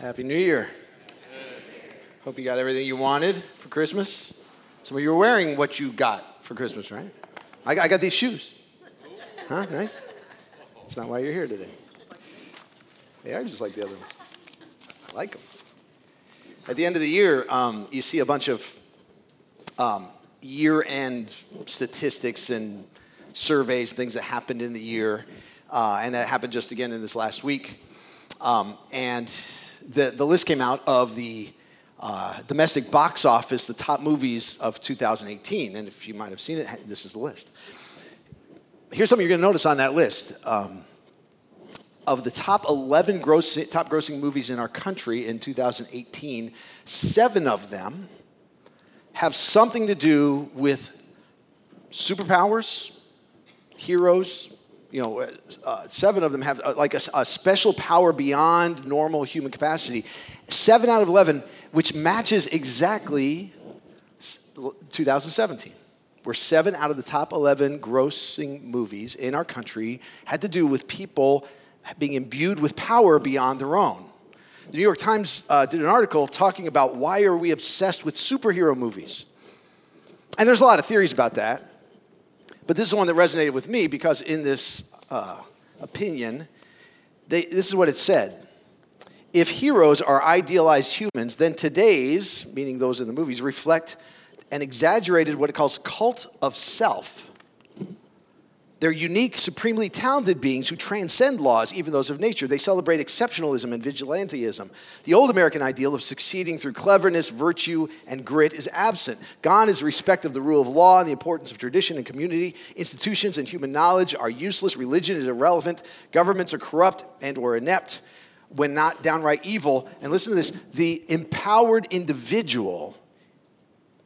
Happy New Year. Hope you got everything you wanted for Christmas. Some of you are wearing what you got for Christmas, right? I got, I got these shoes. Huh? Nice. That's not why you're here today. They are just like the other ones. I like them. At the end of the year, um, you see a bunch of um, year end statistics and surveys, things that happened in the year. Uh, and that happened just again in this last week. Um, and the, the list came out of the uh, domestic box office, the top movies of 2018. And if you might have seen it, this is the list. Here's something you're going to notice on that list. Um, of the top 11 gross, top grossing movies in our country in 2018, seven of them have something to do with superpowers, heroes, you know, uh, seven of them have uh, like a, a, special power beyond normal human capacity. Seven out of 11, which matches exactly 2017, where seven out of the top 11 grossing movies in our country had to do with people being imbued with power beyond their own. The New York Times uh, did an article talking about why are we obsessed with superhero movies. And there's a lot of theories about that. But this is one that resonated with me because in this uh, opinion, they, this is what it said. If heroes are idealized humans, then today's, meaning those in the movies, reflect an exaggerated, what it calls cult of self. They're unique, supremely talented beings who transcend laws, even those of nature. They celebrate exceptionalism and vigilantism. The old American ideal of succeeding through cleverness, virtue, and grit is absent. Gone is respect of the rule of law and the importance of tradition and community. Institutions and human knowledge are useless. Religion is irrelevant. Governments are corrupt and or inept when not downright evil. And listen to this the empowered individual,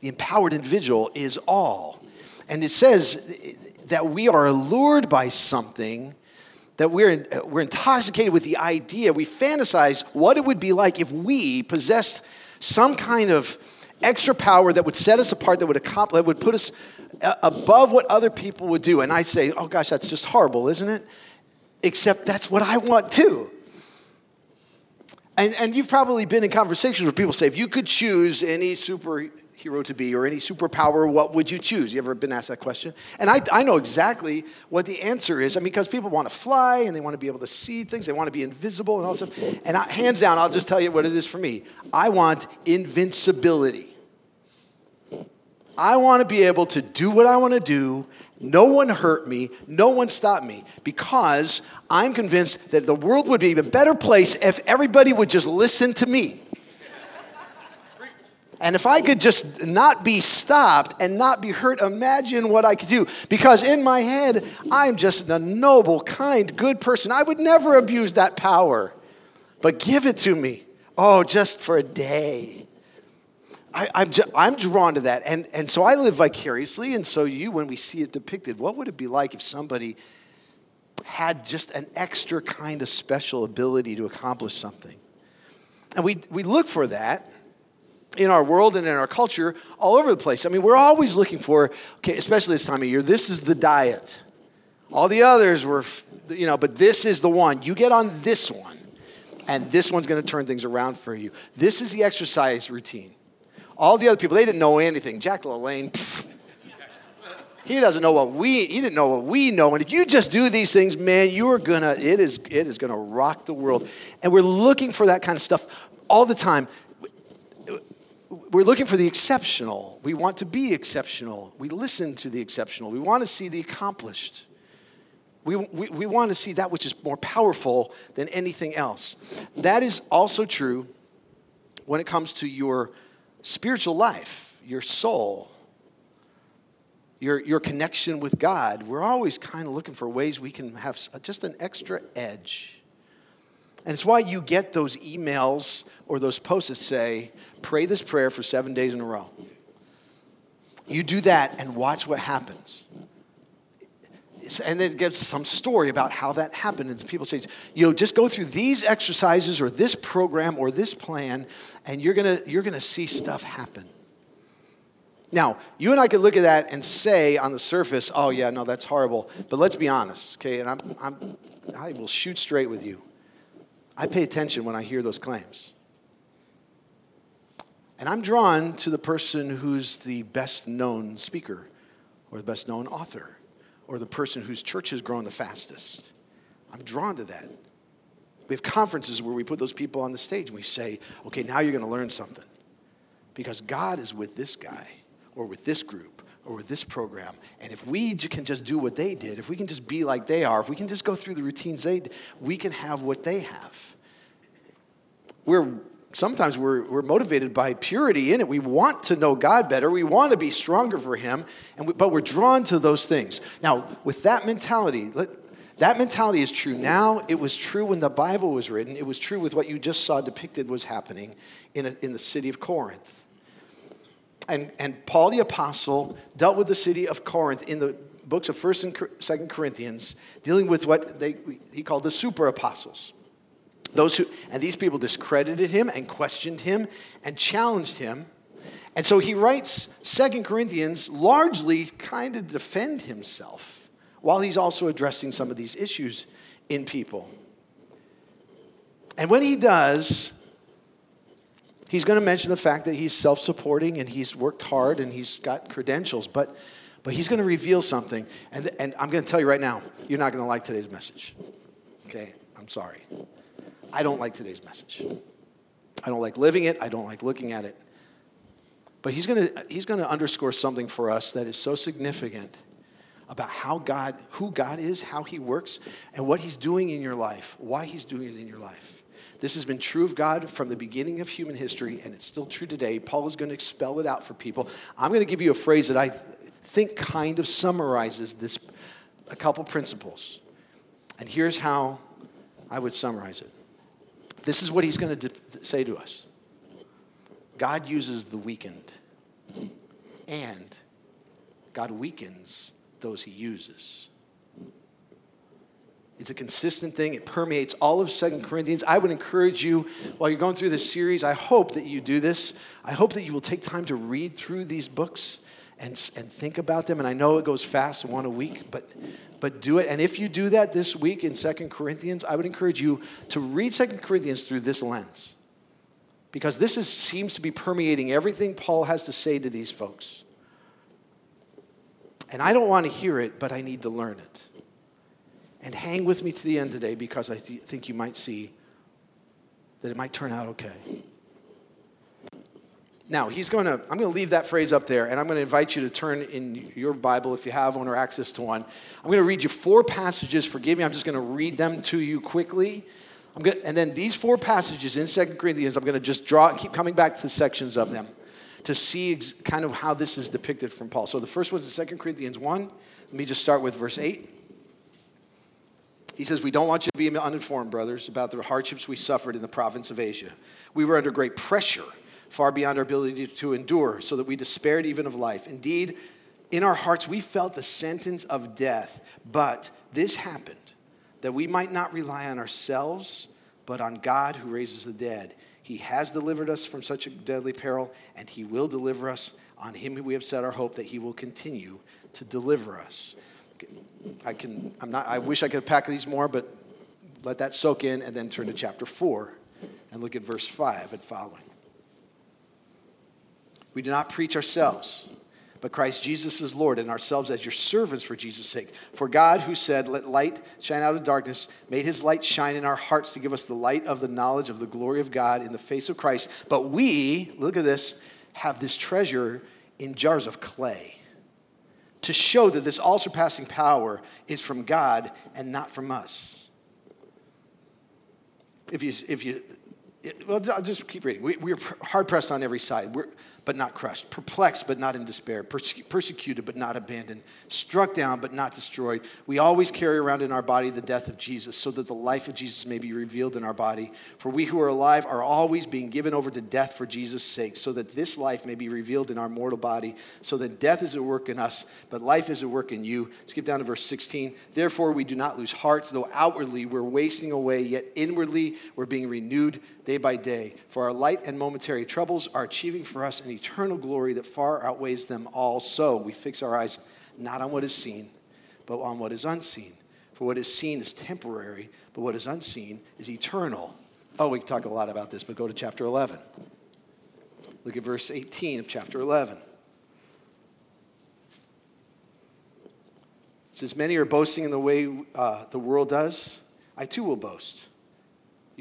the empowered individual is all. And it says, that we are allured by something, that we're, we're intoxicated with the idea, we fantasize what it would be like if we possessed some kind of extra power that would set us apart, that would, accomplish, that would put us uh, above what other people would do. And I say, oh gosh, that's just horrible, isn't it? Except that's what I want too. And, and you've probably been in conversations where people say, if you could choose any super hero to be or any superpower, what would you choose? You ever been asked that question? And I, I know exactly what the answer is. I mean, because people want to fly and they want to be able to see things, they want to be invisible and all that stuff. And I, hands down, I'll just tell you what it is for me. I want invincibility. I want to be able to do what I want to do. No one hurt me. No one stopped me because I'm convinced that the world would be a better place if everybody would just listen to me. And if I could just not be stopped and not be hurt, imagine what I could do. Because in my head, I'm just a noble, kind, good person. I would never abuse that power. But give it to me. Oh, just for a day. I, am I'm, I'm drawn to that. And, and so I live vicariously. And so you, when we see it depicted, what would it be like if somebody had just an extra kind of special ability to accomplish something? And we, we look for that in our world and in our culture all over the place. I mean, we're always looking for, okay, especially this time of year, this is the diet. All the others were, you know, but this is the one. You get on this one, and this one's going to turn things around for you. This is the exercise routine. All the other people, they didn't know anything. Jack LaLanne, pff, he doesn't know what we he didn't know what we know. And if you just do these things, man, you are gonna it is it is gonna rock the world. And we're looking for that kind of stuff all the time we're looking for the exceptional. We want to be exceptional. We listen to the exceptional. We want to see the accomplished. We, we, we want to see that which is more powerful than anything else. That is also true when it comes to your spiritual life, your soul, your, your connection with God. We're always kind of looking for ways we can have just an extra edge. And it's why you get those emails or those posts that say, pray this prayer for seven days in a row. You do that and watch what happens. And then gives some story about how that happened. And people say, you know, just go through these exercises or this program or this plan, and you're gonna, you're gonna see stuff happen. Now, you and I could look at that and say on the surface, oh, yeah, no, that's horrible. But let's be honest, okay? And I'm, I'm, I will shoot straight with you. I pay attention when I hear those claims. And I'm drawn to the person who's the best known speaker or the best known author or the person whose church has grown the fastest. I'm drawn to that. We have conferences where we put those people on the stage and we say, okay, now you're going to learn something. Because God is with this guy or with this group or with this program. And if we can just do what they did, if we can just be like they are, if we can just go through the routines they did, we can have what they have. We're sometimes we're, we're motivated by purity in it. We want to know God better. We want to be stronger for Him, and we, but we're drawn to those things. Now, with that mentality, let, that mentality is true now. It was true when the Bible was written. It was true with what you just saw depicted was happening in, a, in the city of Corinth. And, and Paul the Apostle dealt with the city of Corinth in the books of 1st and 2nd Corinthians, dealing with what they, he called the super apostles. Those who, and these people discredited him and questioned him and challenged him. And so he writes Second Corinthians largely kind of defend himself while he's also addressing some of these issues in people. And when he does, he's going to mention the fact that he's self supporting and he's worked hard and he's got credentials, but, but he's going to reveal something. And, and I'm going to tell you right now, you're not going to like today's message. Okay? I'm sorry. I don't like today's message. I don't like living it, I don't like looking at it. But he's going to he's going to underscore something for us that is so significant about how God, who God is, how he works, and what he's doing in your life, why he's doing it in your life. This has been true of God from the beginning of human history, and it's still true today. Paul is going to expel it out for people. I'm going to give you a phrase that I think kind of summarizes this, a couple principles. And here's how I would summarize it this is what he's going to say to us God uses the weakened, and God weakens those he uses. It's a consistent thing. It permeates all of Second Corinthians. I would encourage you, while you're going through this series, I hope that you do this. I hope that you will take time to read through these books and, and think about them. And I know it goes fast, one a week, but but do it. And if you do that this week in Second Corinthians, I would encourage you to read Second Corinthians through this lens. Because this is, seems to be permeating everything Paul has to say to these folks. And I don't want to hear it, but I need to learn it. And hang with me to the end today because I th- think you might see that it might turn out okay. Now, he's going to, I'm going to leave that phrase up there, and I'm going to invite you to turn in your Bible, if you have one or access to one. I'm going to read you four passages. Forgive me, I'm just going to read them to you quickly. I'm going to, and then these four passages in Second Corinthians, I'm going to just draw and keep coming back to the sections of them to see ex- kind of how this is depicted from Paul. So the first one's in 2 Corinthians 1. Let me just start with verse 8. He says, We don't want you to be uninformed, brothers, about the hardships we suffered in the province of Asia. We were under great pressure far beyond our ability to endure, so that we despaired even of life. Indeed, in our hearts we felt the sentence of death, but this happened that we might not rely on ourselves, but on God who raises the dead. He has delivered us from such a deadly peril, and He will deliver us. On Him we have set our hope that He will continue to deliver us. I can. I'm not. I wish I could pack these more, but let that soak in, and then turn to chapter four, and look at verse five and following. We do not preach ourselves, but Christ Jesus is Lord, and ourselves as your servants for Jesus' sake. For God, who said, Let light shine out of darkness, made his light shine in our hearts to give us the light of the knowledge of the glory of God in the face of Christ. But we, look at this, have this treasure in jars of clay to show that this all surpassing power is from God and not from us. If you, if you well, I'll just keep reading. We, we're hard pressed on every side. We're, but not crushed, perplexed, but not in despair, perse- persecuted, but not abandoned, struck down, but not destroyed. We always carry around in our body the death of Jesus, so that the life of Jesus may be revealed in our body. For we who are alive are always being given over to death for Jesus' sake, so that this life may be revealed in our mortal body. So that death is at work in us, but life is at work in you. Skip down to verse 16. Therefore, we do not lose heart, though outwardly we're wasting away, yet inwardly we're being renewed day by day. For our light and momentary troubles are achieving for us an eternal glory that far outweighs them all. So we fix our eyes not on what is seen, but on what is unseen. For what is seen is temporary, but what is unseen is eternal. Oh, we talk a lot about this, but go to chapter 11. Look at verse 18 of chapter 11. Since many are boasting in the way uh, the world does, I too will boast.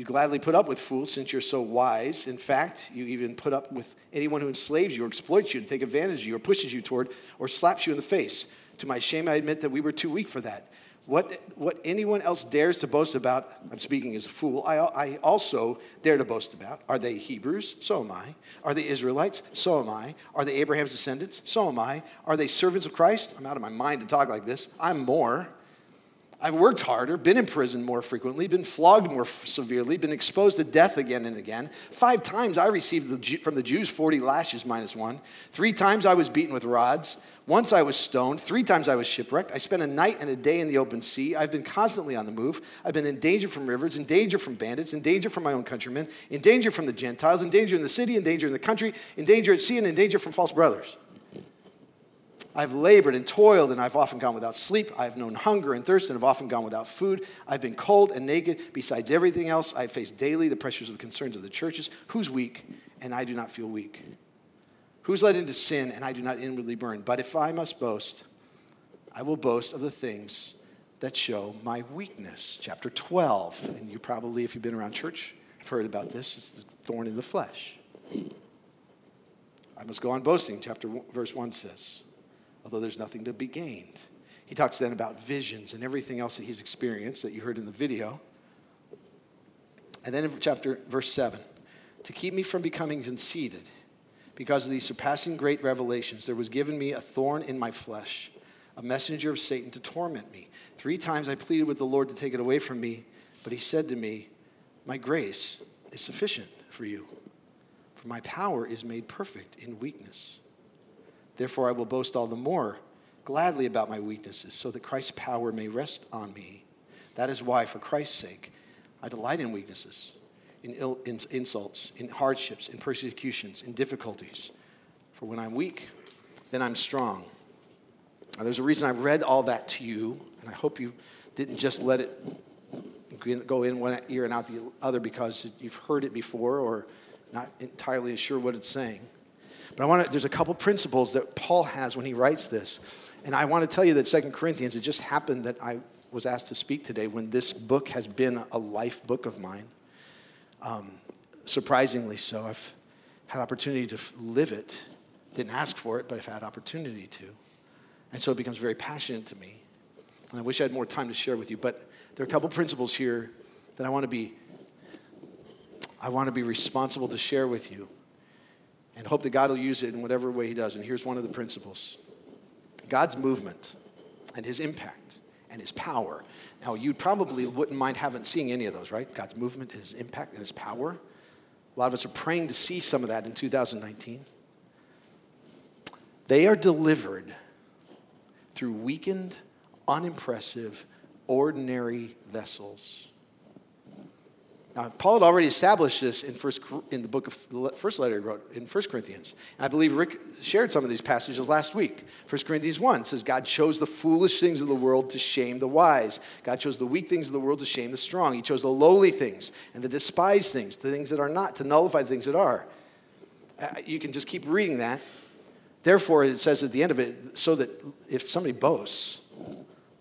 You gladly put up with fools since you're so wise. In fact, you even put up with anyone who enslaves you or exploits you to take advantage of you or pushes you toward or slaps you in the face. To my shame, I admit that we were too weak for that. What, what anyone else dares to boast about, I'm speaking as a fool, I, I also dare to boast about. Are they Hebrews? So am I. Are they Israelites? So am I. Are they Abraham's descendants? So am I. Are they servants of Christ? I'm out of my mind to talk like this. I'm more. I've worked harder, been in prison more frequently, been flogged more severely, been exposed to death again and again. Five times I received the, from the Jews 40 lashes minus one. Three times I was beaten with rods. Once I was stoned. Three times I was shipwrecked. I spent a night and a day in the open sea. I've been constantly on the move. I've been in danger from rivers, in danger from bandits, in danger from my own countrymen, in danger from the Gentiles, in danger in the city, in danger in the country, in danger at sea, and in danger from false brothers. I've labored and toiled, and I've often gone without sleep. I've known hunger and thirst, and have often gone without food. I've been cold and naked. Besides everything else, I face daily the pressures of concerns of the churches. Who's weak, and I do not feel weak? Who's led into sin, and I do not inwardly burn? But if I must boast, I will boast of the things that show my weakness. Chapter 12. And you probably, if you've been around church, have heard about this. It's the thorn in the flesh. I must go on boasting, chapter verse 1 says although there's nothing to be gained. He talks then about visions and everything else that he's experienced that you heard in the video. And then in chapter verse 7, to keep me from becoming conceited, because of these surpassing great revelations, there was given me a thorn in my flesh, a messenger of Satan to torment me. Three times I pleaded with the Lord to take it away from me, but he said to me, My grace is sufficient for you, for my power is made perfect in weakness. Therefore, I will boast all the more gladly about my weaknesses, so that Christ's power may rest on me. That is why, for Christ's sake, I delight in weaknesses, in, Ill, in insults, in hardships, in persecutions, in difficulties. For when I'm weak, then I'm strong. Now, there's a reason I've read all that to you, and I hope you didn't just let it go in one ear and out the other because you've heard it before or not entirely sure what it's saying. But I want to, there's a couple principles that Paul has when he writes this. And I want to tell you that Second Corinthians, it just happened that I was asked to speak today when this book has been a life book of mine. Um, surprisingly so. I've had opportunity to live it. Didn't ask for it, but I've had opportunity to. And so it becomes very passionate to me. And I wish I had more time to share with you. But there are a couple principles here that I want to be I want to be responsible to share with you and hope that God will use it in whatever way He does. And here's one of the principles God's movement and His impact and His power. Now, you probably wouldn't mind having seeing any of those, right? God's movement, His impact, and His power. A lot of us are praying to see some of that in 2019. They are delivered through weakened, unimpressive, ordinary vessels. Now, Paul had already established this in, first, in the book of the first letter he wrote in 1 Corinthians. And I believe Rick shared some of these passages last week. 1 Corinthians 1 says, God chose the foolish things of the world to shame the wise. God chose the weak things of the world to shame the strong. He chose the lowly things and the despised things, the things that are not, to nullify the things that are. Uh, you can just keep reading that. Therefore, it says at the end of it, so that if somebody boasts,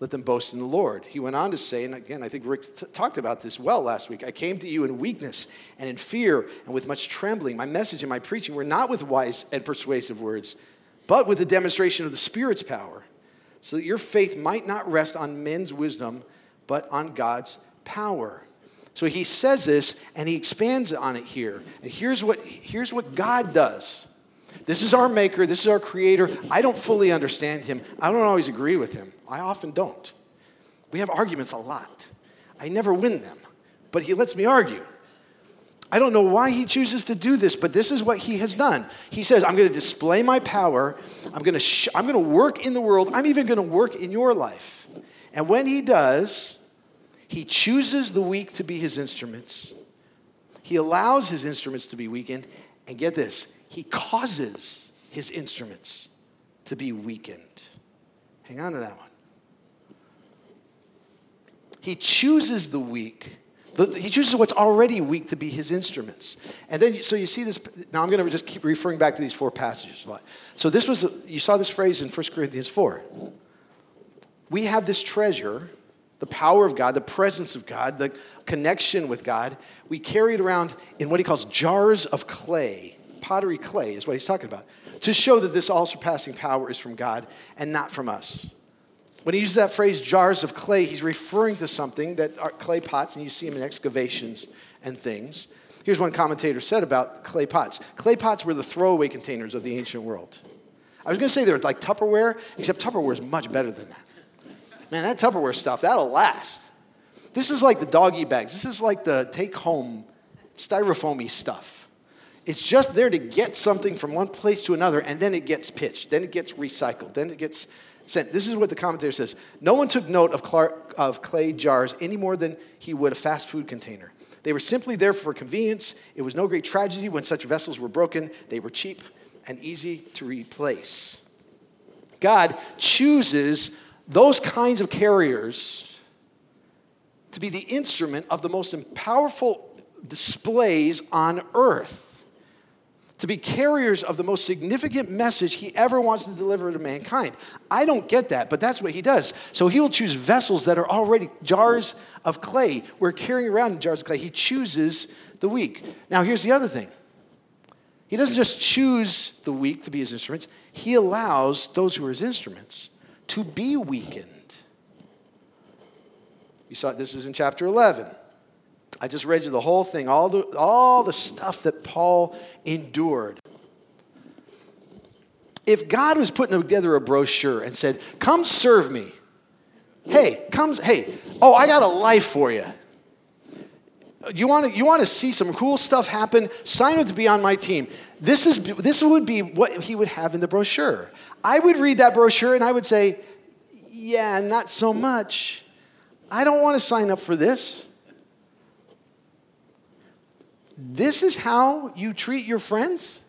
let them boast in the Lord. He went on to say, and again, I think Rick t- talked about this well last week I came to you in weakness and in fear and with much trembling. My message and my preaching were not with wise and persuasive words, but with the demonstration of the Spirit's power, so that your faith might not rest on men's wisdom, but on God's power. So he says this and he expands on it here. And here's what, here's what God does. This is our maker, this is our creator. I don't fully understand him. I don't always agree with him. I often don't. We have arguments a lot. I never win them, but he lets me argue. I don't know why he chooses to do this, but this is what he has done. He says, I'm going to display my power. I'm going to, sh- I'm going to work in the world. I'm even going to work in your life. And when he does, he chooses the weak to be his instruments. He allows his instruments to be weakened. And get this, he causes his instruments to be weakened. Hang on to that one. He chooses the weak He chooses what's already weak to be his instruments. And then, so you see this. Now I'm going to just keep referring back to these four passages a lot. So this was, you saw this phrase in 1 Corinthians 4. We have this treasure, the power of God, the presence of God, the connection with God. We carry it around in what he calls jars of clay. Pottery clay is what he's talking about. To show that this all surpassing power is from God and not from us. When he uses that phrase, jars of clay, he's referring to something that are clay pots, and you see them in excavations and things. Here's one commentator said about clay pots clay pots were the throwaway containers of the ancient world. I was going to say they were like Tupperware, except Tupperware is much better than that. Man, that Tupperware stuff, that'll last. This is like the doggy bags. This is like the take home styrofoamy stuff. It's just there to get something from one place to another, and then it gets pitched, then it gets recycled, then it gets sent. This is what the commentator says No one took note of, Clark, of clay jars any more than he would a fast food container. They were simply there for convenience. It was no great tragedy when such vessels were broken. They were cheap and easy to replace. God chooses those kinds of carriers to be the instrument of the most powerful displays on earth to be carriers of the most significant message he ever wants to deliver to mankind. I don't get that, but that's what he does. So he will choose vessels that are already jars of clay. We're carrying around jars of clay. He chooses the weak. Now, here's the other thing he doesn't just choose the weak to be his instruments, he allows those who are his instruments to be weakened. You saw this is in chapter 11. I just read you the whole thing, all the, all the stuff that Paul endured. If God was putting together a brochure and said, Come serve me, hey, come, hey, oh, I got a life for you. You want to you want to see some cool stuff happen? Sign up to be on my team. This is this would be what he would have in the brochure. I would read that brochure and I would say, "Yeah, not so much. I don't want to sign up for this." This is how you treat your friends?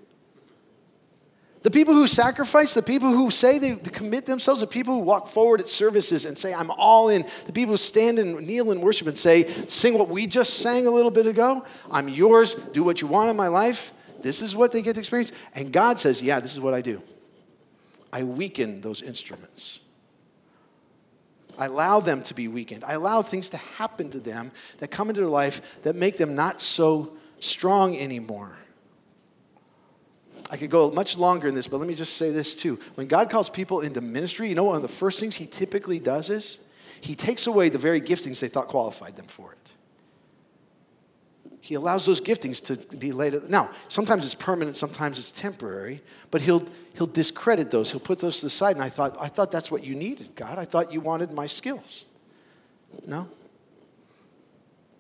The people who sacrifice, the people who say they commit themselves, the people who walk forward at services and say, I'm all in, the people who stand and kneel and worship and say, Sing what we just sang a little bit ago, I'm yours, do what you want in my life. This is what they get to experience. And God says, Yeah, this is what I do. I weaken those instruments. I allow them to be weakened. I allow things to happen to them that come into their life that make them not so strong anymore. I could go much longer in this, but let me just say this too. When God calls people into ministry, you know one of the first things He typically does is He takes away the very giftings they thought qualified them for it. He allows those giftings to be laid. Now, sometimes it's permanent, sometimes it's temporary, but he'll he'll discredit those. He'll put those to the side. And I thought, I thought that's what you needed, God. I thought you wanted my skills. No,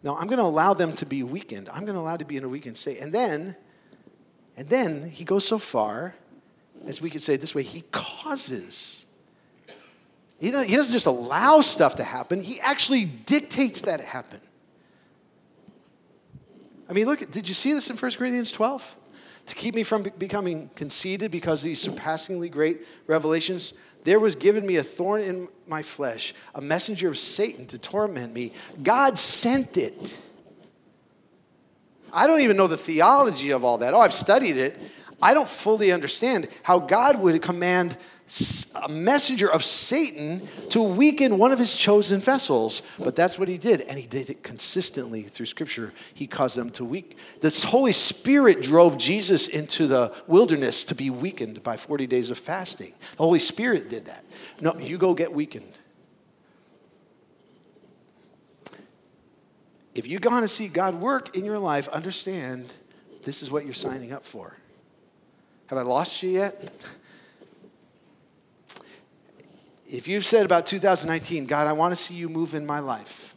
no, I'm going to allow them to be weakened. I'm going to allow to be in a weakened state. And then, and then he goes so far, as we could say this way, he causes. He doesn't just allow stuff to happen, he actually dictates that it happen. I mean, look, did you see this in 1 Corinthians 12? To keep me from becoming conceited because of these surpassingly great revelations, there was given me a thorn in my flesh, a messenger of Satan to torment me. God sent it. I don't even know the theology of all that. Oh, I've studied it. I don't fully understand how God would command a messenger of Satan to weaken one of his chosen vessels. But that's what he did, and he did it consistently through Scripture. He caused them to weak. The Holy Spirit drove Jesus into the wilderness to be weakened by 40 days of fasting. The Holy Spirit did that. No, you go get weakened. If you want to see God work in your life, understand this is what you're signing up for. Have I lost you yet? if you've said about 2019, God, I want to see you move in my life.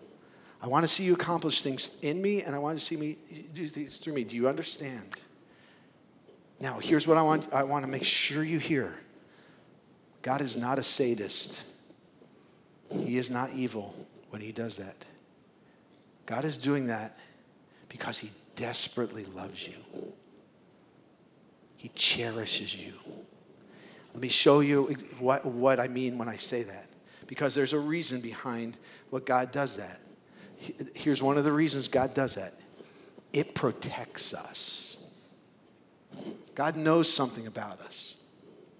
I want to see you accomplish things in me, and I want to see me do things through me. Do you understand? Now, here's what I want, I want to make sure you hear God is not a sadist, He is not evil when He does that. God is doing that because He desperately loves you, He cherishes you. Let me show you what, what I mean when I say that. Because there's a reason behind what God does that. Here's one of the reasons God does that it protects us. God knows something about us.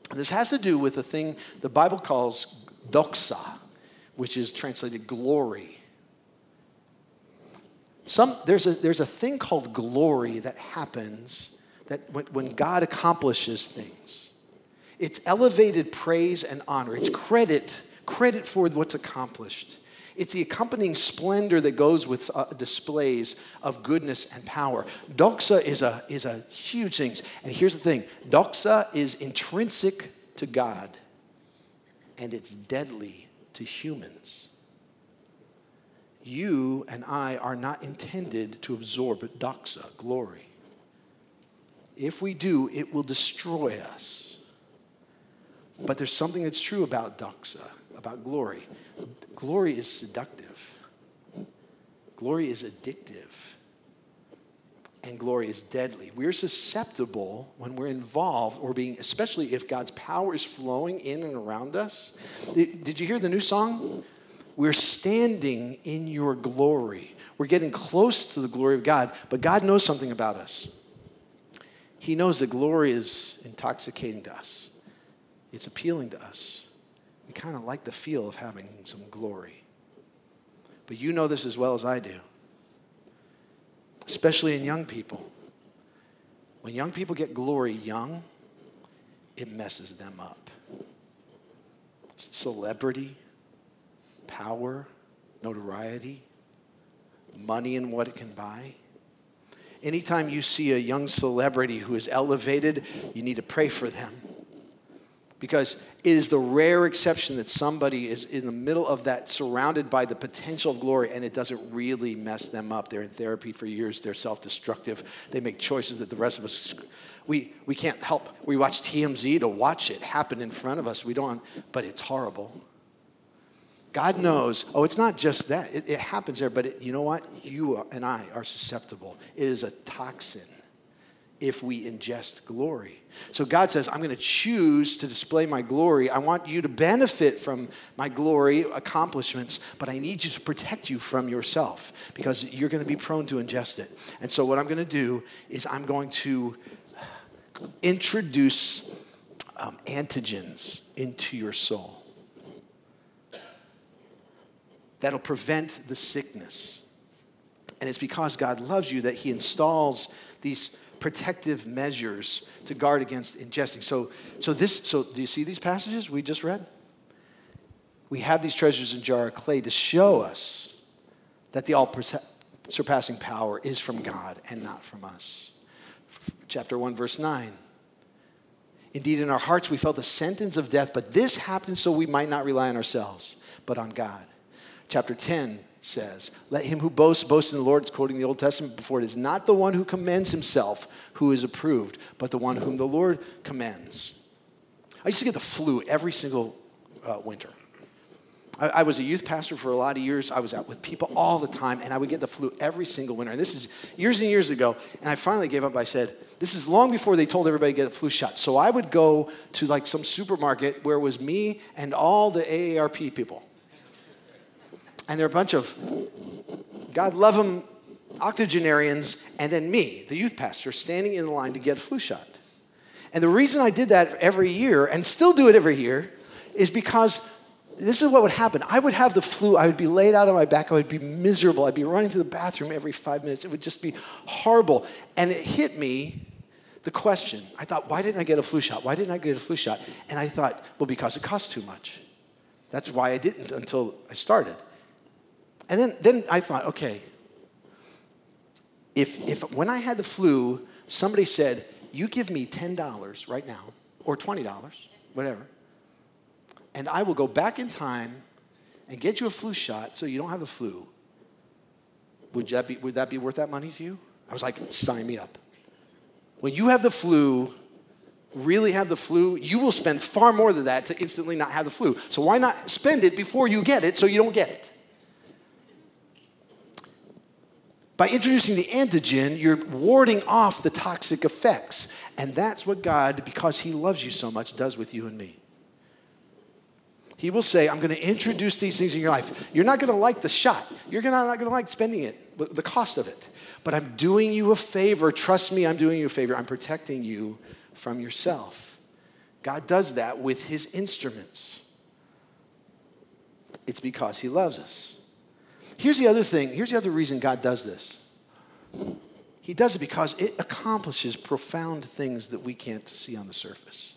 And this has to do with the thing the Bible calls doxa, which is translated glory. Some, there's, a, there's a thing called glory that happens that when, when God accomplishes things. It's elevated praise and honor. It's credit, credit for what's accomplished. It's the accompanying splendor that goes with uh, displays of goodness and power. Doxa is a, is a huge thing. And here's the thing doxa is intrinsic to God, and it's deadly to humans. You and I are not intended to absorb doxa, glory. If we do, it will destroy us. But there's something that's true about doxa, about glory. Glory is seductive, glory is addictive, and glory is deadly. We're susceptible when we're involved or being, especially if God's power is flowing in and around us. Did you hear the new song? We're standing in your glory. We're getting close to the glory of God, but God knows something about us. He knows that glory is intoxicating to us, it's appealing to us. We kind of like the feel of having some glory. But you know this as well as I do, especially in young people. When young people get glory young, it messes them up. Celebrity, power, notoriety, money and what it can buy. Anytime you see a young celebrity who is elevated, you need to pray for them because it is the rare exception that somebody is in the middle of that, surrounded by the potential of glory, and it doesn't really mess them up. They're in therapy for years, they're self destructive, they make choices that the rest of us. We, we can't help. We watch TMZ to watch it happen in front of us. We don't, but it's horrible. God knows, oh, it's not just that. It, it happens there, but it, you know what? You and I are susceptible. It is a toxin if we ingest glory. So God says, I'm going to choose to display my glory. I want you to benefit from my glory accomplishments, but I need you to protect you from yourself because you're going to be prone to ingest it. And so, what I'm going to do is I'm going to introduce um, antigens into your soul that'll prevent the sickness. And it's because God loves you that He installs these protective measures to guard against ingesting. So, so this, so do you see these passages we just read? We have these treasures in jar of clay to show us that the all surpassing power is from God and not from us. Chapter 1, verse 9. Indeed, in our hearts we felt the sentence of death, but this happened so we might not rely on ourselves, but on God. Chapter 10, says. Let him who boasts boast in the Lord. It's quoting the Old Testament before it is not the one who commends himself who is approved, but the one whom the Lord commends. I used to get the flu every single uh, winter. I, I, was a youth pastor for a lot of years. I was out with people all the time, and I would get the flu every single winter. And this is years and years ago. And I finally gave up. I said, this is long before they told everybody to get a flu shot. So I would go to like some supermarket where it was me and all the AARP people and they're a bunch of, God love them, octogenarians, and then me, the youth pastor, standing in the line to get a flu shot. And the reason I did that every year, and still do it every year, is because this is what would happen. I would have the flu, I would be laid out on my back, I would be miserable, I'd be running to the bathroom every five minutes. It would just be horrible. And it hit me the question. I thought, why didn't I get a flu shot? Why didn't I get a flu shot? And I thought, well, because it costs too much. That's why I didn't until I started. And then, then I thought, okay, if, if when I had the flu, somebody said, you give me $10 right now, or $20, whatever, and I will go back in time and get you a flu shot so you don't have the flu, would that be, would that be worth that money to you? I was like, sign me up. When you have the flu, really have the flu, you will spend far more than that to instantly not have the flu. So why not spend it before you get it so you don't get it? By introducing the antigen, you're warding off the toxic effects. And that's what God, because He loves you so much, does with you and me. He will say, I'm going to introduce these things in your life. You're not going to like the shot. You're not going to like spending it, the cost of it. But I'm doing you a favor. Trust me, I'm doing you a favor. I'm protecting you from yourself. God does that with his instruments. It's because he loves us. Here's the other thing. Here's the other reason God does this. He does it because it accomplishes profound things that we can't see on the surface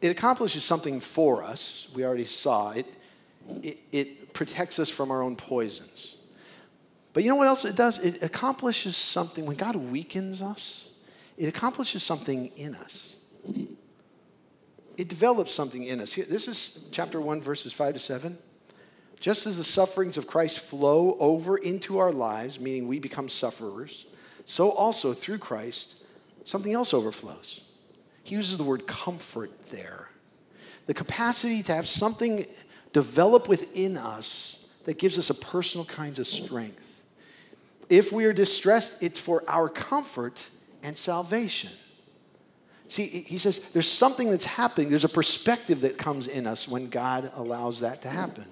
it accomplishes something for us. We already saw it. it. It protects us from our own poisons. But you know what else it does? It accomplishes something. When God weakens us, it accomplishes something in us. It develops something in us. This is chapter 1, verses 5 to 7. Just as the sufferings of Christ flow over into our lives, meaning we become sufferers, so also through Christ, something else overflows he uses the word comfort there. The capacity to have something develop within us that gives us a personal kind of strength. If we are distressed, it's for our comfort and salvation. See, he says there's something that's happening. There's a perspective that comes in us when God allows that to happen.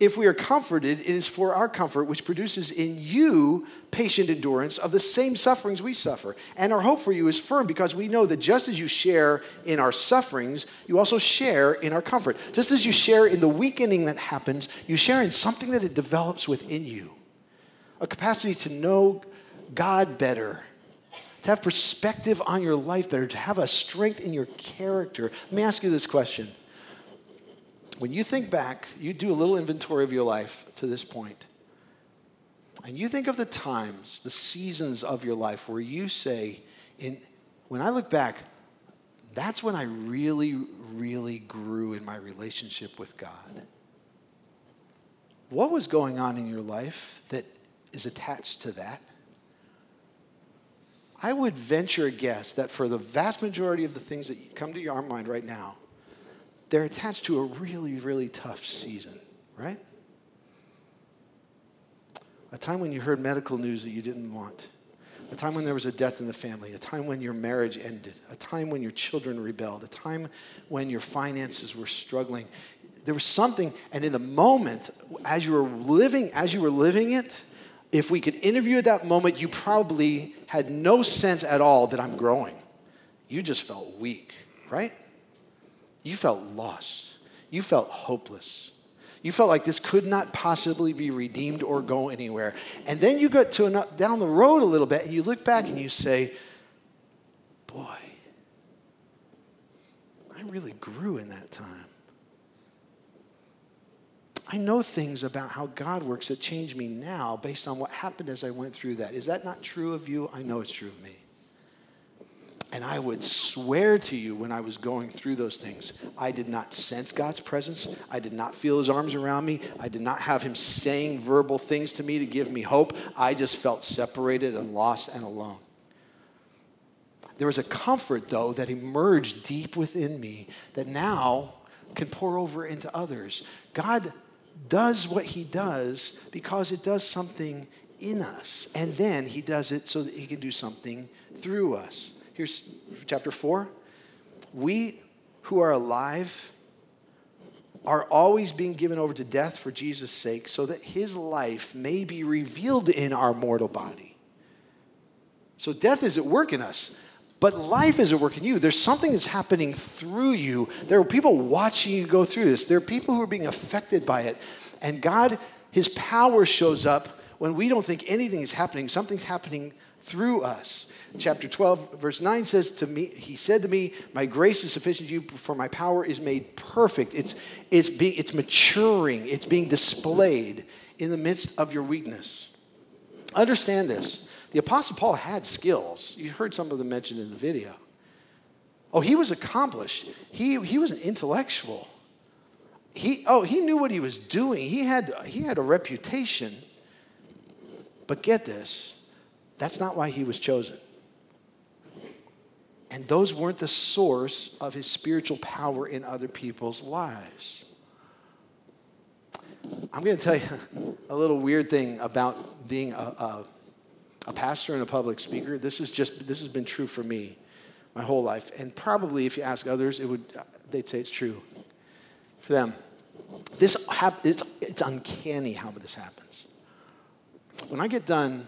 If we are comforted, it is for our comfort, which produces in you patient endurance of the same sufferings we suffer. And our hope for you is firm because we know that just as you share in our sufferings, you also share in our comfort. Just as you share in the weakening that happens, you share in something that it develops within you a capacity to know God better, to have perspective on your life better, to have a strength in your character. Let me ask you this question when you think back, you do a little inventory of your life to this point, and you think of the times, the seasons of your life where you say, in, when I look back, that's when I really, really grew in my relationship with God. What was going on in your life that is attached to that? I would venture a guess that for the vast majority of the things that come to your mind right now, they're attached to a really, really tough season, right? A time when you heard medical news that you didn't want, a time when there was a death in the family, a time when your marriage ended, a time when your children rebelled, a time when your finances were struggling. There was something, and in the moment, as you were living, as you were living it, if we could interview at that moment, you probably had no sense at all that I'm growing. You just felt weak, right? You felt lost. You felt hopeless. You felt like this could not possibly be redeemed or go anywhere. And then you get to an, down the road a little bit and you look back and you say, Boy, I really grew in that time. I know things about how God works that change me now based on what happened as I went through that. Is that not true of you? I know it's true of me. And I would swear to you when I was going through those things, I did not sense God's presence. I did not feel his arms around me. I did not have him saying verbal things to me to give me hope. I just felt separated and lost and alone. There was a comfort, though, that emerged deep within me that now can pour over into others. God does what he does because it does something in us. And then he does it so that he can do something through us. Here's chapter 4. We who are alive are always being given over to death for Jesus' sake, so that his life may be revealed in our mortal body. So death is at work in us, but life is at work in you. There's something that's happening through you. There are people watching you go through this, there are people who are being affected by it. And God, his power shows up when we don't think anything is happening, something's happening through us chapter 12, verse 9 says to me, He said to me, My grace is sufficient to you, for my power is made perfect. It's, it's, being, it's maturing, it's being displayed in the midst of your weakness. Understand this. The Apostle Paul had skills. You heard some of them mentioned in the video. Oh, he was accomplished. He, he was an intellectual. He, oh, he knew what he was doing. He had, he had a reputation. But get this that's not why he was chosen. And those weren't the source of his spiritual power in other people's lives. I'm going to tell you a little weird thing about being a, a, a, pastor and a public speaker. This is just this has been true for me. my whole life. And probably if you ask others, it would, they'd say it's true for them. This hap- it's, it's uncanny how this happens. When I get done,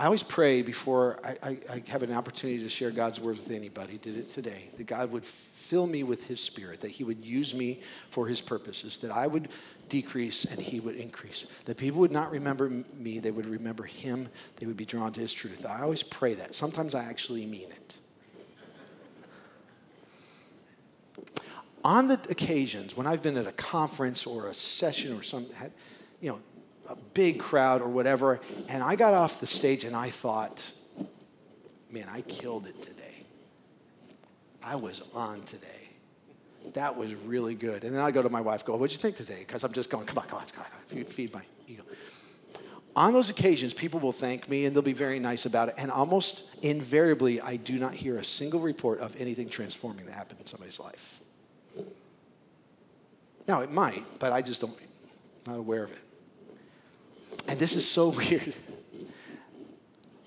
I always pray before I, I, I have an opportunity to share God's word with anybody, did it today, that God would fill me with his spirit, that he would use me for his purposes, that I would decrease and he would increase. That people would not remember me, they would remember him, they would be drawn to his truth. I always pray that. Sometimes I actually mean it. On the occasions when I've been at a conference or a session or some, you know, a big crowd or whatever, and I got off the stage and I thought, man, I killed it today. I was on today. That was really good. And then I go to my wife, go, what'd you think today? Because I'm just going, come on, come on, come on, feed my ego. On those occasions, people will thank me and they'll be very nice about it. And almost invariably, I do not hear a single report of anything transforming that happened in somebody's life. Now, it might, but I just don't, not aware of it. And this is so weird.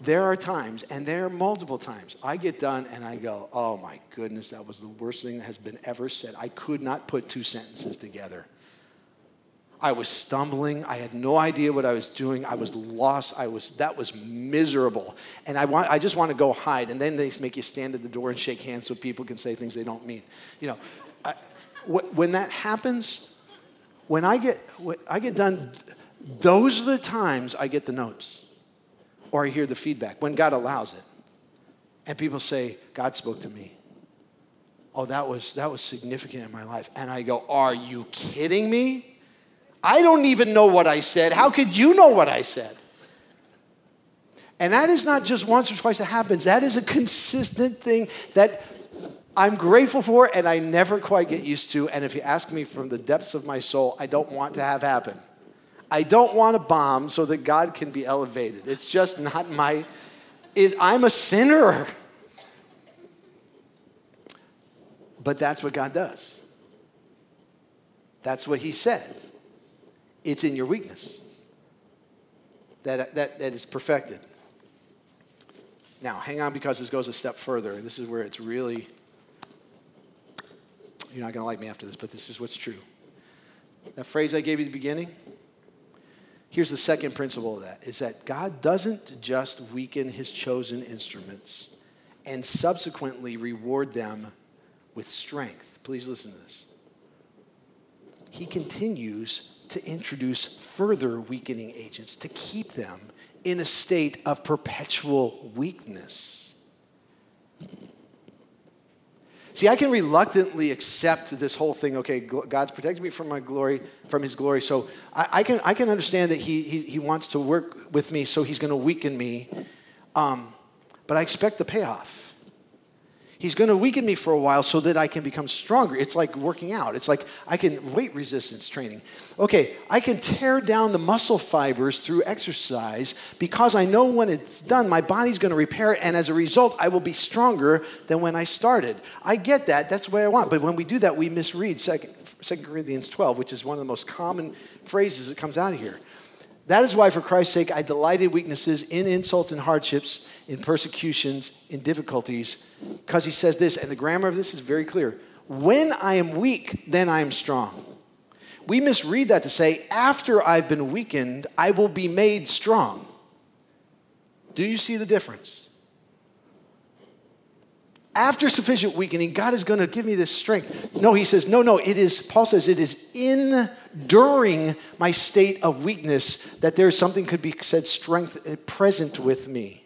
There are times, and there are multiple times, I get done and I go, oh my goodness, that was the worst thing that has been ever said. I could not put two sentences together. I was stumbling. I had no idea what I was doing. I was lost. I was that was miserable. And I want I just want to go hide. And then they make you stand at the door and shake hands so people can say things they don't mean. You know, I, when that happens, when I get when I get done, those are the times I get the notes or I hear the feedback when God allows it. And people say, God spoke to me. Oh, that was that was significant in my life. And I go, Are you kidding me? I don't even know what I said. How could you know what I said? And that is not just once or twice it happens. That is a consistent thing that I'm grateful for and I never quite get used to. And if you ask me from the depths of my soul, I don't want to have happen. I don't want to bomb so that God can be elevated. It's just not my, it, I'm a sinner. But that's what God does. That's what He said. It's in your weakness that, that, that is perfected. Now, hang on because this goes a step further. and This is where it's really you're not going to like me after this, but this is what's true. That phrase I gave you at the beginning, here's the second principle of that is that God doesn't just weaken his chosen instruments and subsequently reward them with strength. Please listen to this. He continues to introduce further weakening agents to keep them in a state of perpetual weakness. See, I can reluctantly accept this whole thing. Okay, God's protected me from my glory, from His glory. So I, I can, I can understand that he, he, he, wants to work with me, so He's going to weaken me. Um, but I expect the payoff. He's going to weaken me for a while so that I can become stronger. It's like working out. It's like I can weight resistance training. Okay, I can tear down the muscle fibers through exercise because I know when it's done, my body's going to repair it, and as a result, I will be stronger than when I started. I get that. That's the way I want. But when we do that, we misread 2 Corinthians 12, which is one of the most common phrases that comes out of here. That is why, for Christ's sake, I delight in weaknesses, in insults and hardships, in persecutions, in difficulties. Because he says this, and the grammar of this is very clear when I am weak, then I am strong. We misread that to say, after I've been weakened, I will be made strong. Do you see the difference? After sufficient weakening, God is going to give me this strength. No, he says, no, no, it is, Paul says, it is in during my state of weakness that there's something could be said strength eh, present with me.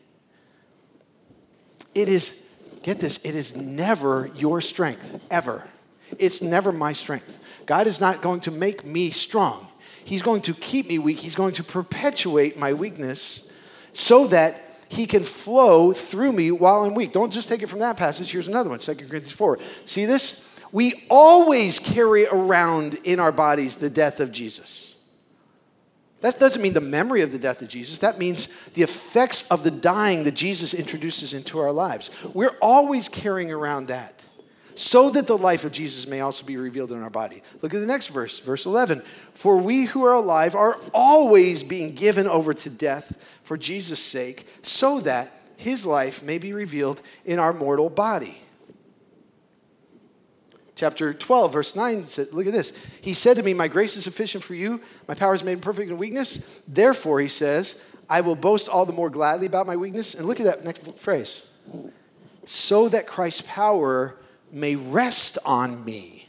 It is, get this, it is never your strength, ever. It's never my strength. God is not going to make me strong. He's going to keep me weak. He's going to perpetuate my weakness so that he can flow through me while I'm weak. Don't just take it from that passage. Here's another one 2 Corinthians 4. See this? We always carry around in our bodies the death of Jesus. That doesn't mean the memory of the death of Jesus. That means the effects of the dying that Jesus introduces into our lives. We're always carrying around that so that the life of Jesus may also be revealed in our body. Look at the next verse, verse 11. For we who are alive are always being given over to death for Jesus' sake, so that his life may be revealed in our mortal body. Chapter 12, verse 9 said, Look at this. He said to me, My grace is sufficient for you. My power is made perfect in weakness. Therefore, he says, I will boast all the more gladly about my weakness. And look at that next phrase. So that Christ's power may rest on me.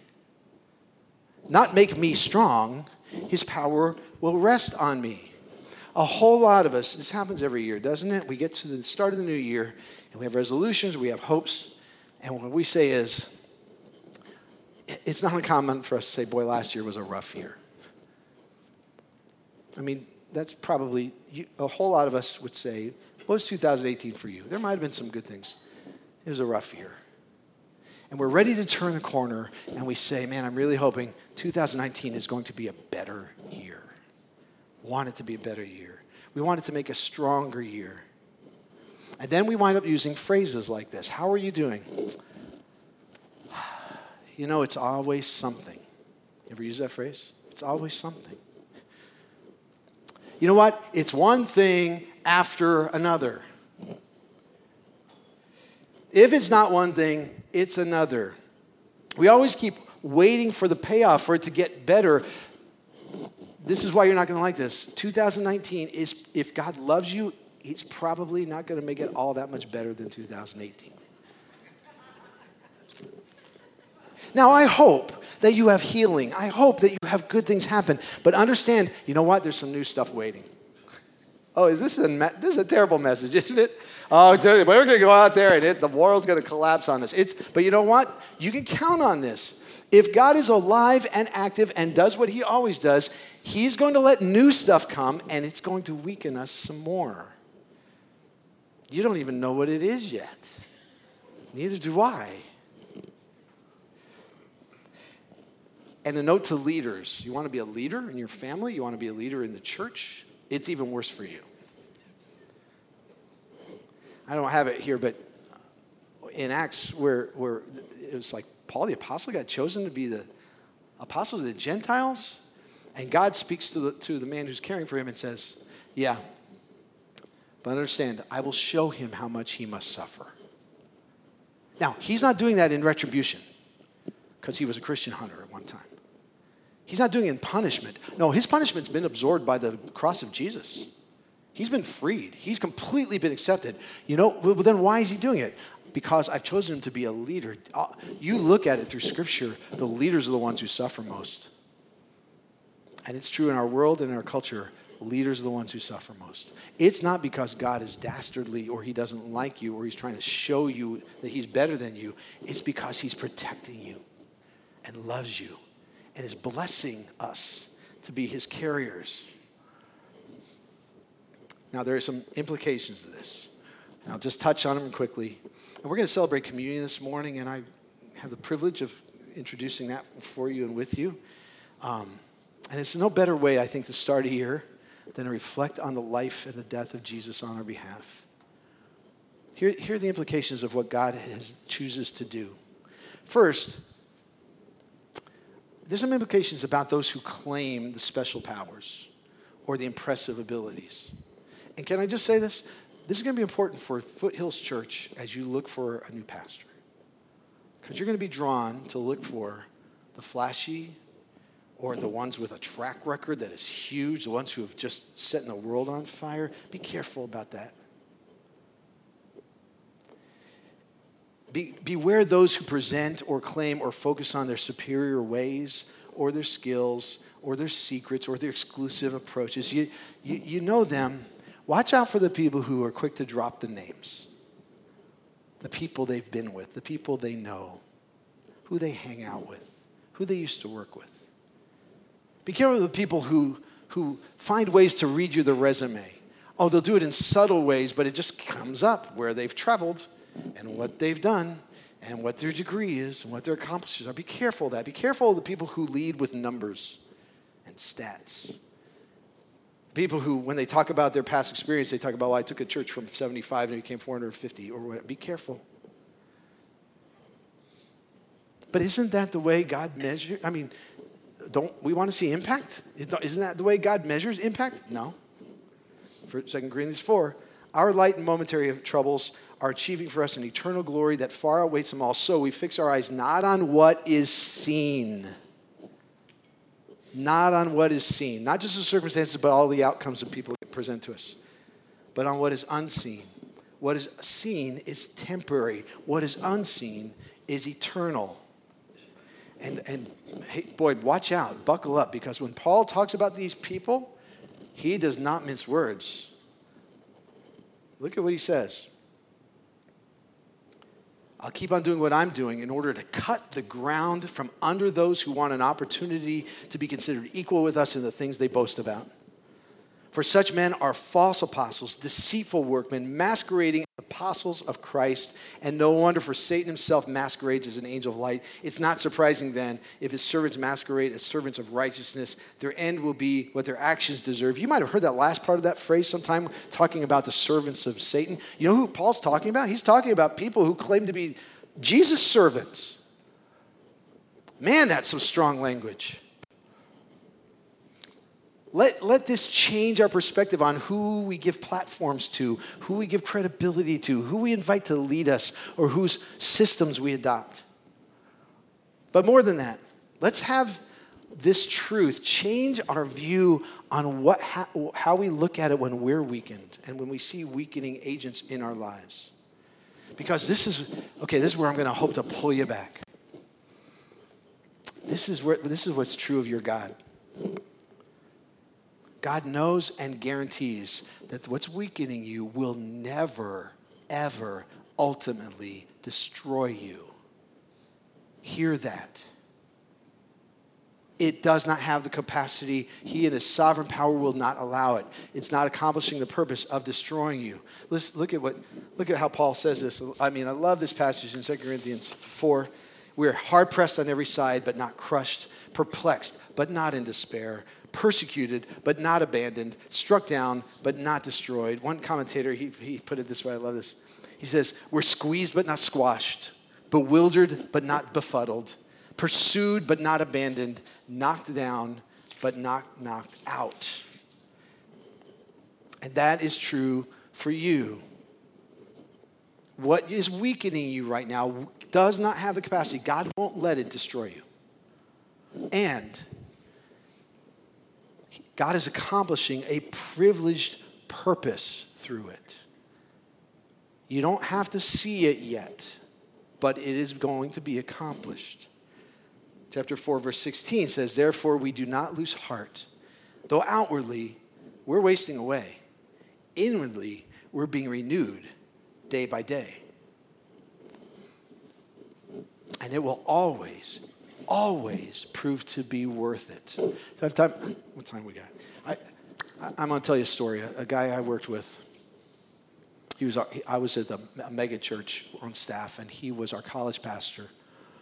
Not make me strong, his power will rest on me. A whole lot of us, this happens every year, doesn't it? We get to the start of the new year and we have resolutions, we have hopes, and what we say is, it's not uncommon for us to say, boy, last year was a rough year. I mean, that's probably, a whole lot of us would say, what was 2018 for you? There might have been some good things. It was a rough year. And we're ready to turn the corner and we say, man, I'm really hoping 2019 is going to be a better year. Want it to be a better year. We want it to make a stronger year. And then we wind up using phrases like this How are you doing? You know, it's always something. Ever use that phrase? It's always something. You know what? It's one thing after another. If it's not one thing, it's another. We always keep waiting for the payoff for it to get better. This is why you're not going to like this. 2019 is, if God loves you, He's probably not going to make it all that much better than 2018. Now, I hope that you have healing. I hope that you have good things happen. But understand, you know what? There's some new stuff waiting. Oh, is this a, this is a terrible message, isn't it? Oh, we're going to go out there and it, the world's going to collapse on us. It's, but you know what? You can count on this. If God is alive and active and does what he always does, he's going to let new stuff come and it's going to weaken us some more. You don't even know what it is yet. Neither do I. And a note to leaders you want to be a leader in your family, you want to be a leader in the church, it's even worse for you. I don't have it here, but in Acts, where, where it was like Paul the apostle got chosen to be the apostle to the Gentiles, and God speaks to the, to the man who's caring for him and says, Yeah, but understand, I will show him how much he must suffer. Now, he's not doing that in retribution because he was a Christian hunter at one time. He's not doing it in punishment. No, his punishment's been absorbed by the cross of Jesus. He's been freed. He's completely been accepted. You know, well, then why is he doing it? Because I've chosen him to be a leader. Uh, you look at it through Scripture, the leaders are the ones who suffer most. And it's true in our world and in our culture. Leaders are the ones who suffer most. It's not because God is dastardly or he doesn't like you or he's trying to show you that he's better than you. It's because he's protecting you and loves you and is blessing us to be his carriers. Now, there are some implications to this. And I'll just touch on them quickly. And we're going to celebrate communion this morning, and I have the privilege of introducing that for you and with you. Um, and it's no better way, I think, to start a year than to reflect on the life and the death of Jesus on our behalf. Here, here are the implications of what God has, chooses to do. First, there's some implications about those who claim the special powers or the impressive abilities. And can I just say this? This is going to be important for Foothills Church as you look for a new pastor. Because you're going to be drawn to look for the flashy or the ones with a track record that is huge, the ones who have just set the world on fire. Be careful about that. Be, beware those who present or claim or focus on their superior ways or their skills or their secrets or their exclusive approaches. You, you, you know them. Watch out for the people who are quick to drop the names, the people they've been with, the people they know, who they hang out with, who they used to work with. Be careful of the people who, who find ways to read you the resume. Oh, they'll do it in subtle ways, but it just comes up where they've traveled and what they've done and what their degree is and what their accomplishments are. Be careful of that. Be careful of the people who lead with numbers and stats. People who, when they talk about their past experience, they talk about, well, I took a church from 75 and it became 450 or whatever. Be careful. But isn't that the way God measures? I mean, don't we want to see impact? Isn't that the way God measures impact? No. For 2 Corinthians 4, Our light and momentary troubles are achieving for us an eternal glory that far outweighs them all. So we fix our eyes not on what is seen, not on what is seen, not just the circumstances, but all the outcomes that people present to us, but on what is unseen. What is seen is temporary, what is unseen is eternal. And, and hey, boy, watch out, buckle up, because when Paul talks about these people, he does not mince words. Look at what he says. I'll keep on doing what I'm doing in order to cut the ground from under those who want an opportunity to be considered equal with us in the things they boast about. For such men are false apostles, deceitful workmen, masquerading as apostles of Christ, and no wonder for Satan himself masquerades as an angel of light. It's not surprising then if his servants masquerade as servants of righteousness, their end will be what their actions deserve. You might have heard that last part of that phrase sometime talking about the servants of Satan. You know who Paul's talking about? He's talking about people who claim to be Jesus' servants. Man, that's some strong language. Let, let this change our perspective on who we give platforms to, who we give credibility to, who we invite to lead us, or whose systems we adopt. But more than that, let's have this truth change our view on what, how we look at it when we're weakened and when we see weakening agents in our lives. Because this is, okay, this is where I'm going to hope to pull you back. This is, where, this is what's true of your God. God knows and guarantees that what's weakening you will never, ever ultimately destroy you. Hear that. It does not have the capacity. He, and his sovereign power, will not allow it. It's not accomplishing the purpose of destroying you. Let's look at what look at how Paul says this. I mean, I love this passage in 2 Corinthians 4. We are hard pressed on every side, but not crushed, perplexed, but not in despair, persecuted but not abandoned, struck down but not destroyed. One commentator, he, he put it this way I love this. He says, We're squeezed but not squashed, bewildered but not befuddled, pursued but not abandoned, knocked down but not knocked out. And that is true for you. What is weakening you right now does not have the capacity. God won't let it destroy you. And God is accomplishing a privileged purpose through it. You don't have to see it yet, but it is going to be accomplished. Chapter 4, verse 16 says, Therefore, we do not lose heart. Though outwardly we're wasting away, inwardly we're being renewed day by day. And it will always, always prove to be worth it. Do I have time? What time we got? I, I, am going to tell you a story. A, a, guy I worked with, he was, I was at the mega church on staff, and he was our college pastor.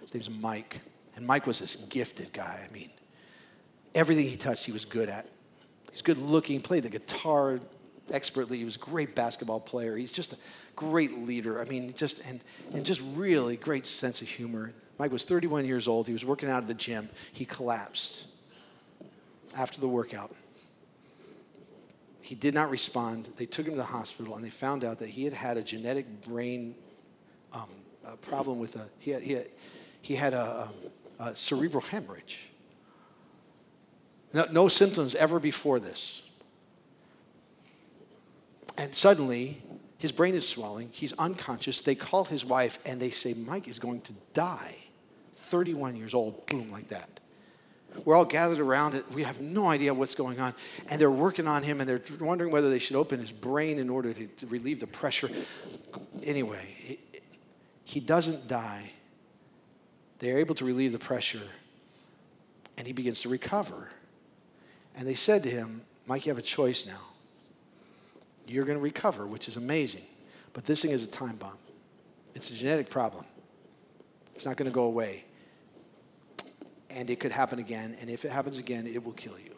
His name's Mike. And Mike was this gifted guy. I mean, everything he touched, he was good at. He's good looking, played the guitar expertly. He was a great basketball player. He's just a great leader. I mean, just and, and just really great sense of humor. Mike was 31 years old. He was working out at the gym. He collapsed after the workout. He did not respond. They took him to the hospital and they found out that he had had a genetic brain um, a problem with a, he had, he had, he had a, a, a cerebral hemorrhage. No, no symptoms ever before this. And suddenly, his brain is swelling. He's unconscious. They call his wife and they say, Mike is going to die. 31 years old, boom, like that. We're all gathered around it. We have no idea what's going on. And they're working on him and they're wondering whether they should open his brain in order to, to relieve the pressure. Anyway, he, he doesn't die. They're able to relieve the pressure and he begins to recover. And they said to him, Mike, you have a choice now. You're going to recover, which is amazing. But this thing is a time bomb, it's a genetic problem. It's not going to go away. And it could happen again. And if it happens again, it will kill you.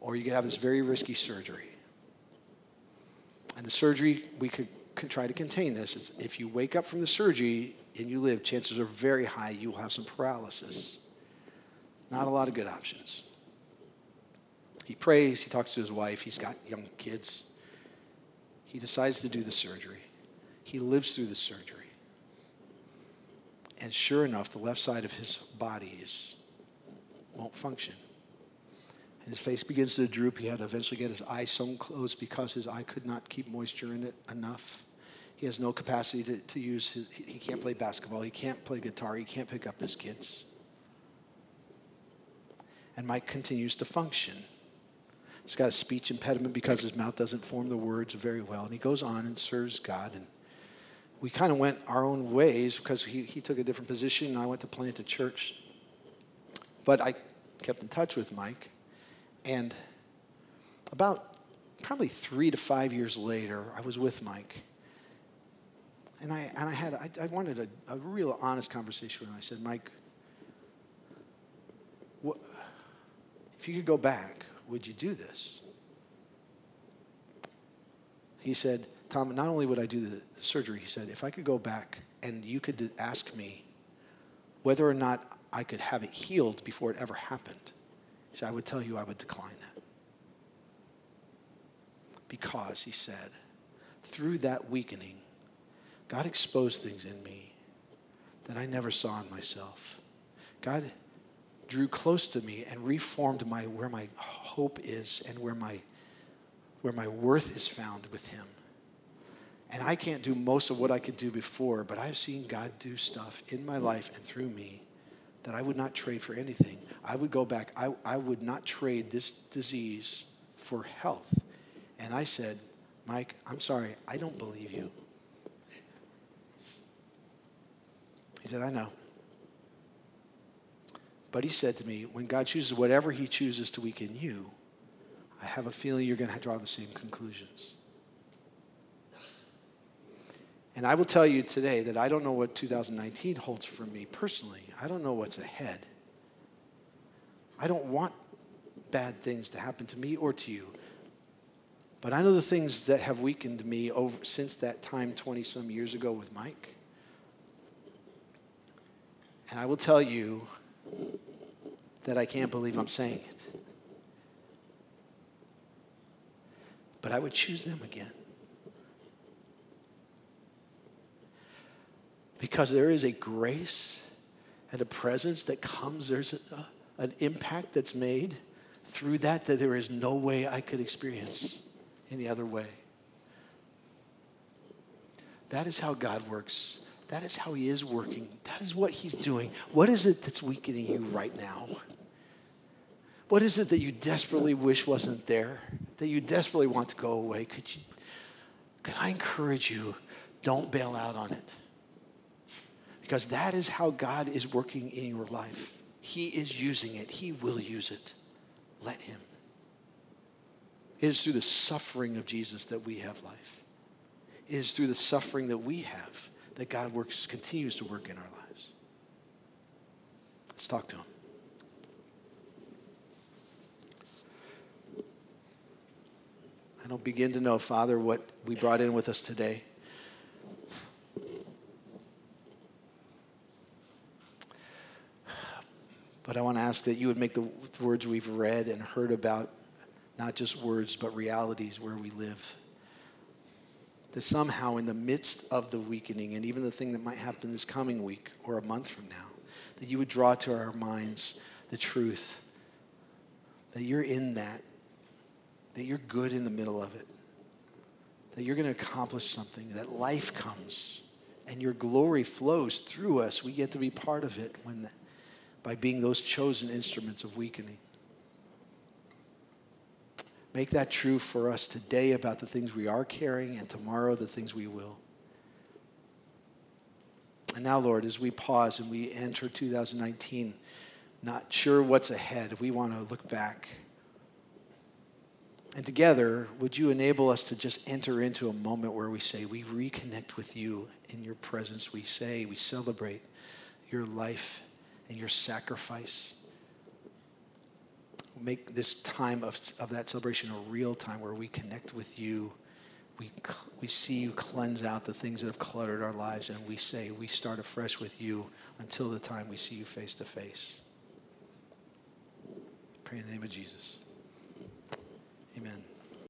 Or you could have this very risky surgery. And the surgery, we could, try to contain this. It's if you wake up from the surgery and you live, chances are very high you will have some paralysis. Not a lot of good options. He prays, he talks to his wife, he's got young kids. he decides to do the surgery. He lives through the surgery. And sure enough, the left side of his body is, won't function. And his face begins to droop. He had to eventually get his eye sewn closed because his eye could not keep moisture in it enough. He has no capacity to, to use his, he can't play basketball, he can't play guitar, he can't pick up his kids. And Mike continues to function. He's got a speech impediment because his mouth doesn't form the words very well. And he goes on and serves God. And we kind of went our own ways because he, he took a different position and I went to plant a church. But I kept in touch with Mike. And about probably three to five years later, I was with Mike. And I, and I had, I, I wanted a, a real honest conversation with him. I said, Mike, what, if you could go back, would you do this? He said, Tom, not only would I do the, surgery, he said, if I could go back and you could ask me whether or not I could have it healed before it ever happened, he said, I would tell you I would decline that. Because, he said, through that weakening, God exposed things in me that I never saw in myself. God drew close to me and reformed my where my hope is and where my where my worth is found with him. And I can't do most of what I could do before, but I've seen God do stuff in my life and through me that I would not trade for anything. I would go back, I, I would not trade this disease for health. And I said, Mike, I'm sorry, I don't believe you. He said, I know. But he said to me, when God chooses whatever he chooses to weaken you, I have a feeling you're going to draw the same conclusions. And I will tell you today that I don't know what 2019 holds for me personally. I don't know what's ahead. I don't want bad things to happen to me or to you. But I know the things that have weakened me over since that time 20 some years ago with Mike. And I will tell you that I can't believe I'm saying it. But I would choose them again. Because there is a grace and a presence that comes, there's a, an impact that's made through that that there is no way I could experience any other way. That is how God works that is how He is working. That is what He's doing. What is it that's weakening you right now? What is it that you desperately wish wasn't there? That you desperately want to go away? Could you could I encourage you, don't bail out on it. Because that is how God is working in your life. He is using it. He will use it. Let him. It is through the suffering of Jesus that we have life. It is through the suffering that we have that God works, continues to work in our lives. Let's talk to Him. I don't begin to know, Father, what we brought in with us today. But I want to ask that you would make the words we've read and heard about not just words, but realities where we live that somehow in the midst of the weakening and even the thing that might happen this coming week or a month from now, that you would draw to our minds the truth that you're in that, that you're good in the middle of it, that you're going to accomplish something, that life comes and your glory flows through us. We get to be part of it when, by being those chosen instruments of weakening. Make that true for us today about the things we are carrying and tomorrow the things we will. And now, Lord, as we pause and we enter 2019, not sure what's ahead, we want to look back. And together, would you enable us to just enter into a moment where we say, we reconnect with you in your presence. We say, we celebrate your life and your sacrifice make this time of, of that celebration a real time where we connect with you. We, we see you cleanse out the things that have cluttered our lives, and we say we start afresh with you until the time we see you face to face. Pray in the name of Jesus. Amen.